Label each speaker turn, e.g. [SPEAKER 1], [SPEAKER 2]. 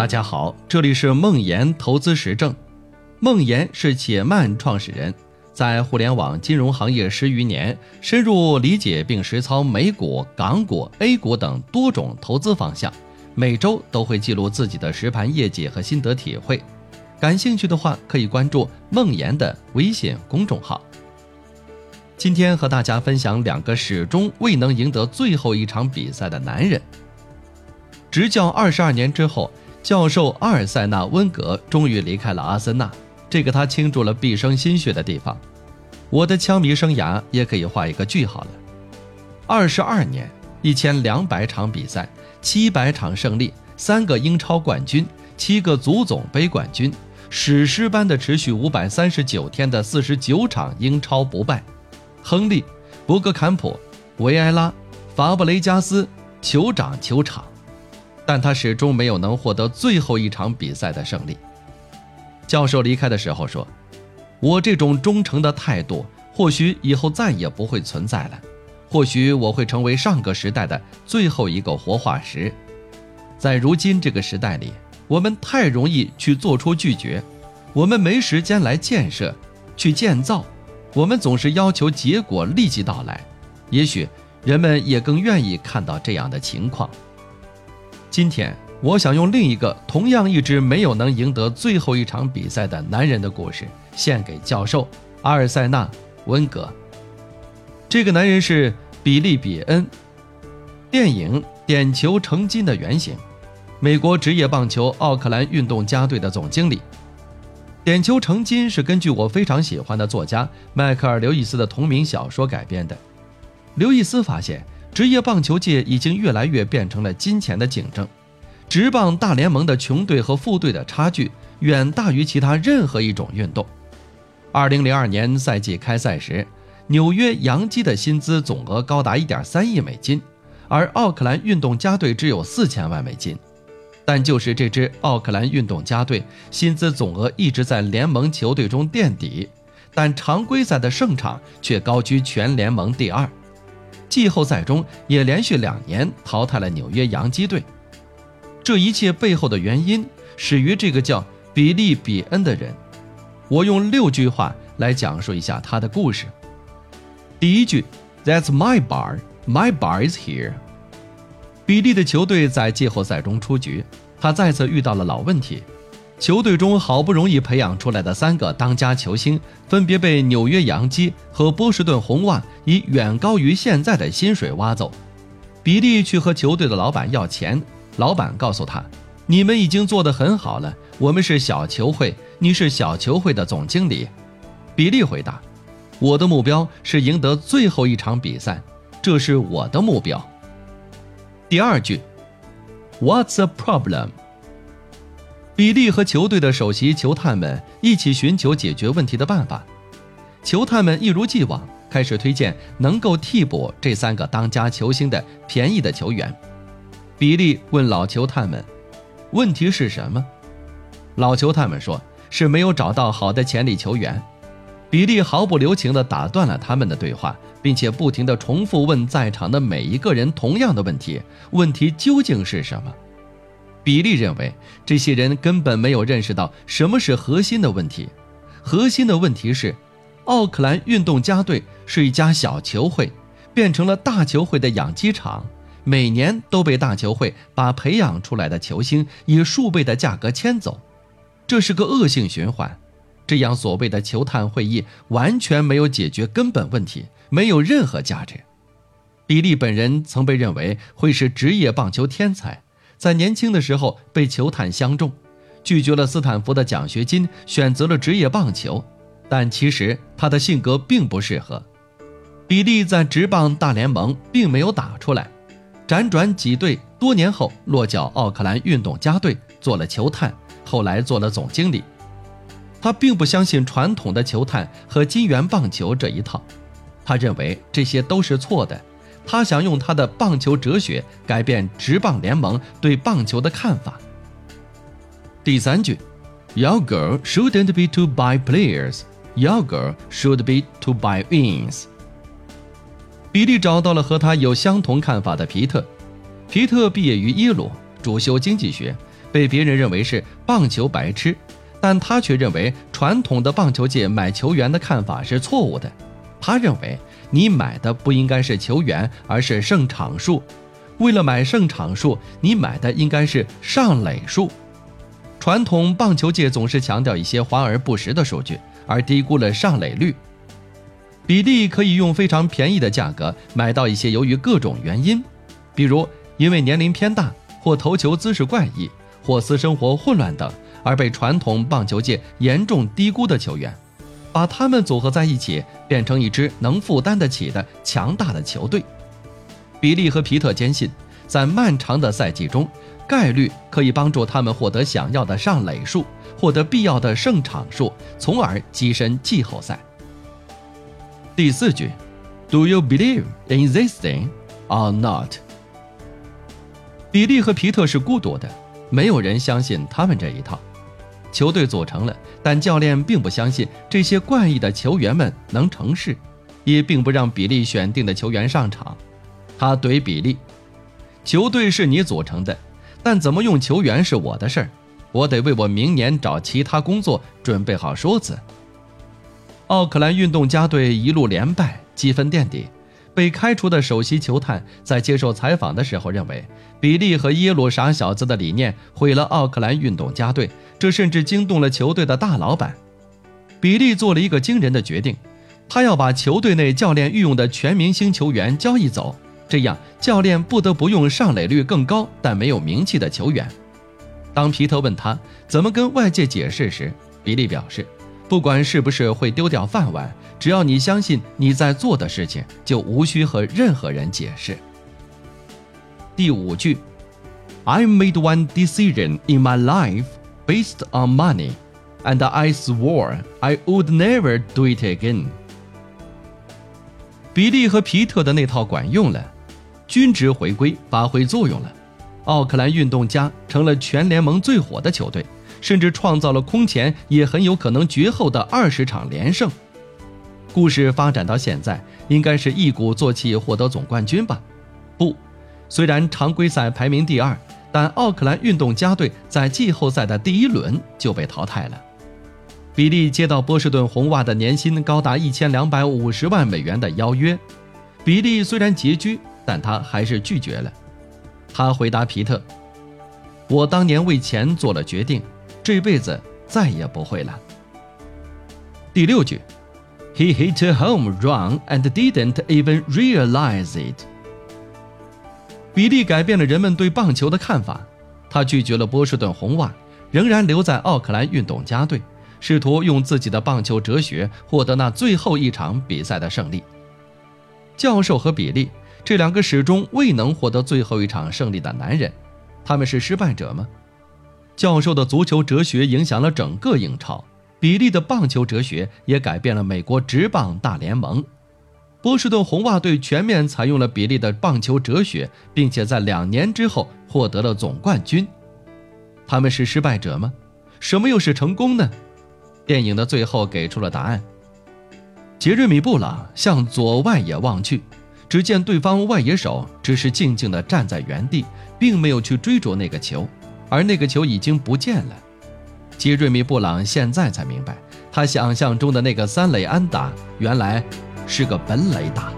[SPEAKER 1] 大家好，这里是梦岩投资实证。梦岩是且慢创始人，在互联网金融行业十余年，深入理解并实操美股、港股、A 股等多种投资方向，每周都会记录自己的实盘业绩和心得体会。感兴趣的话，可以关注梦岩的微信公众号。今天和大家分享两个始终未能赢得最后一场比赛的男人。执教二十二年之后，教授阿尔塞纳温格终于离开了阿森纳，这个他倾注了毕生心血的地方。我的枪迷生涯也可以画一个句号了。二十二年，一千两百场比赛，七百场胜利，三个英超冠军，七个足总杯冠军，史诗般的持续五百三十九天的四十九场英超不败。亨利、博格坎普、维埃拉、法布雷加斯，酋长球场，但他始终没有能获得最后一场比赛的胜利。教授离开的时候说：“我这种忠诚的态度，或许以后再也不会存在了，或许我会成为上个时代的最后一个活化石。在如今这个时代里，我们太容易去做出拒绝，我们没时间来建设，去建造。”我们总是要求结果立即到来，也许人们也更愿意看到这样的情况。今天，我想用另一个同样一直没有能赢得最后一场比赛的男人的故事，献给教授阿尔塞纳·温格。这个男人是比利·比恩，电影《点球成金》的原型，美国职业棒球奥克兰运动家队的总经理。点球成金是根据我非常喜欢的作家迈克尔·刘易斯的同名小说改编的。刘易斯发现，职业棒球界已经越来越变成了金钱的竞争，职棒大联盟的穷队和富队的差距远大于其他任何一种运动。2002年赛季开赛时，纽约洋基的薪资总额高达1.3亿美金，而奥克兰运动家队只有4000万美金。但就是这支奥克兰运动家队，薪资总额一直在联盟球队中垫底，但常规赛的胜场却高居全联盟第二，季后赛中也连续两年淘汰了纽约洋基队。这一切背后的原因始于这个叫比利·比恩的人。我用六句话来讲述一下他的故事。第一句：That's my bar, my bar is here。比利的球队在季后赛中出局，他再次遇到了老问题。球队中好不容易培养出来的三个当家球星，分别被纽约洋基和波士顿红袜以远高于现在的薪水挖走。比利去和球队的老板要钱，老板告诉他：“你们已经做得很好了，我们是小球会，你是小球会的总经理。”比利回答：“我的目标是赢得最后一场比赛，这是我的目标。”第二句，What's the problem？比利和球队的首席球探们一起寻求解决问题的办法。球探们一如既往开始推荐能够替补这三个当家球星的便宜的球员。比利问老球探们：“问题是什么？”老球探们说：“是没有找到好的潜力球员。”比利毫不留情地打断了他们的对话。并且不停地重复问在场的每一个人同样的问题：问题究竟是什么？比利认为，这些人根本没有认识到什么是核心的问题。核心的问题是，奥克兰运动家队是一家小球会，变成了大球会的养鸡场，每年都被大球会把培养出来的球星以数倍的价格签走，这是个恶性循环。这样所谓的球探会议完全没有解决根本问题。没有任何价值。比利本人曾被认为会是职业棒球天才，在年轻的时候被球探相中，拒绝了斯坦福的奖学金，选择了职业棒球。但其实他的性格并不适合。比利在职棒大联盟并没有打出来，辗转几队，多年后落脚奥克兰运动家队做了球探，后来做了总经理。他并不相信传统的球探和金元棒球这一套。他认为这些都是错的，他想用他的棒球哲学改变职棒联盟对棒球的看法。第三句，Your goal shouldn't be to buy players, your goal should be to buy wins。比利找到了和他有相同看法的皮特。皮特毕业于耶鲁，主修经济学，被别人认为是棒球白痴，但他却认为传统的棒球界买球员的看法是错误的。他认为你买的不应该是球员，而是胜场数。为了买胜场数，你买的应该是上垒数。传统棒球界总是强调一些华而不实的数据，而低估了上垒率。比利可以用非常便宜的价格买到一些由于各种原因，比如因为年龄偏大，或投球姿势怪异，或私生活混乱等，而被传统棒球界严重低估的球员，把他们组合在一起，变成一支能负担得起的强大的球队。比利和皮特坚信，在漫长的赛季中，概率可以帮助他们获得想要的上垒数，获得必要的胜场数，从而跻身季后赛。第四句，Do you believe in this thing or not？比利和皮特是孤独的，没有人相信他们这一套。球队组成了，但教练并不相信这些怪异的球员们能成事，也并不让比利选定的球员上场。他怼比利：“球队是你组成的，但怎么用球员是我的事儿，我得为我明年找其他工作准备好说辞。”奥克兰运动家队一路连败，积分垫底。被开除的首席球探在接受采访的时候认为，比利和耶鲁傻小子的理念毁了奥克兰运动家队，这甚至惊动了球队的大老板。比利做了一个惊人的决定，他要把球队内教练御用的全明星球员交易走，这样教练不得不用上垒率更高但没有名气的球员。当皮特问他怎么跟外界解释时，比利表示。不管是不是会丢掉饭碗，只要你相信你在做的事情，就无需和任何人解释。第五句，I made one decision in my life based on money, and I swore I would never do it again。比利和皮特的那套管用了，均值回归发挥作用了，奥克兰运动家成了全联盟最火的球队。甚至创造了空前也很有可能绝后的二十场连胜。故事发展到现在，应该是一鼓作气获得总冠军吧？不，虽然常规赛排名第二，但奥克兰运动家队在季后赛的第一轮就被淘汰了。比利接到波士顿红袜的年薪高达一千两百五十万美元的邀约，比利虽然拮据，但他还是拒绝了。他回答皮特：“我当年为钱做了决定。”这辈子再也不会了。第六句，He hit a home run and didn't even realize it。比利改变了人们对棒球的看法，他拒绝了波士顿红袜，仍然留在奥克兰运动家队，试图用自己的棒球哲学获得那最后一场比赛的胜利。教授和比利这两个始终未能获得最后一场胜利的男人，他们是失败者吗？教授的足球哲学影响了整个英超，比利的棒球哲学也改变了美国职棒大联盟。波士顿红袜队全面采用了比利的棒球哲学，并且在两年之后获得了总冠军。他们是失败者吗？什么又是成功呢？电影的最后给出了答案。杰瑞米·布朗向左外野望去，只见对方外野手只是静静地站在原地，并没有去追逐那个球。而那个球已经不见了，杰瑞米·布朗现在才明白，他想象中的那个三垒安打原来是个本垒打。